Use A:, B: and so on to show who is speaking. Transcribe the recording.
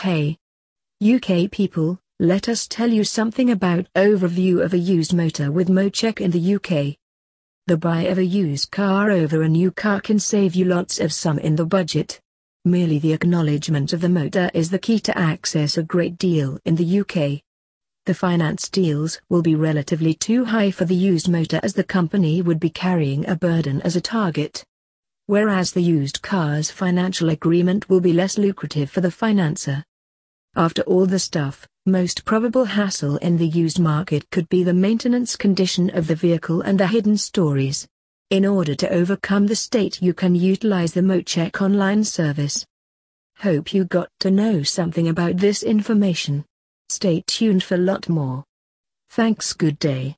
A: Hey! UK people, let us tell you something about overview of a used motor with MOT check in the UK. The buy of a used car over a new car can save you lots of sum in the budget. Merely the acknowledgement of the motor is the key to access a great deal in the UK. The finance deals will be relatively too high for the used motor as the company would be carrying a burden as a target whereas the used car's financial agreement will be less lucrative for the financer. After all the stuff, most probable hassle in the used market could be the maintenance condition of the vehicle and the hidden stories. In order to overcome the state you can utilize the MOT check online service. Hope you got to know something about this information. Stay tuned for lot more. Thanks good day.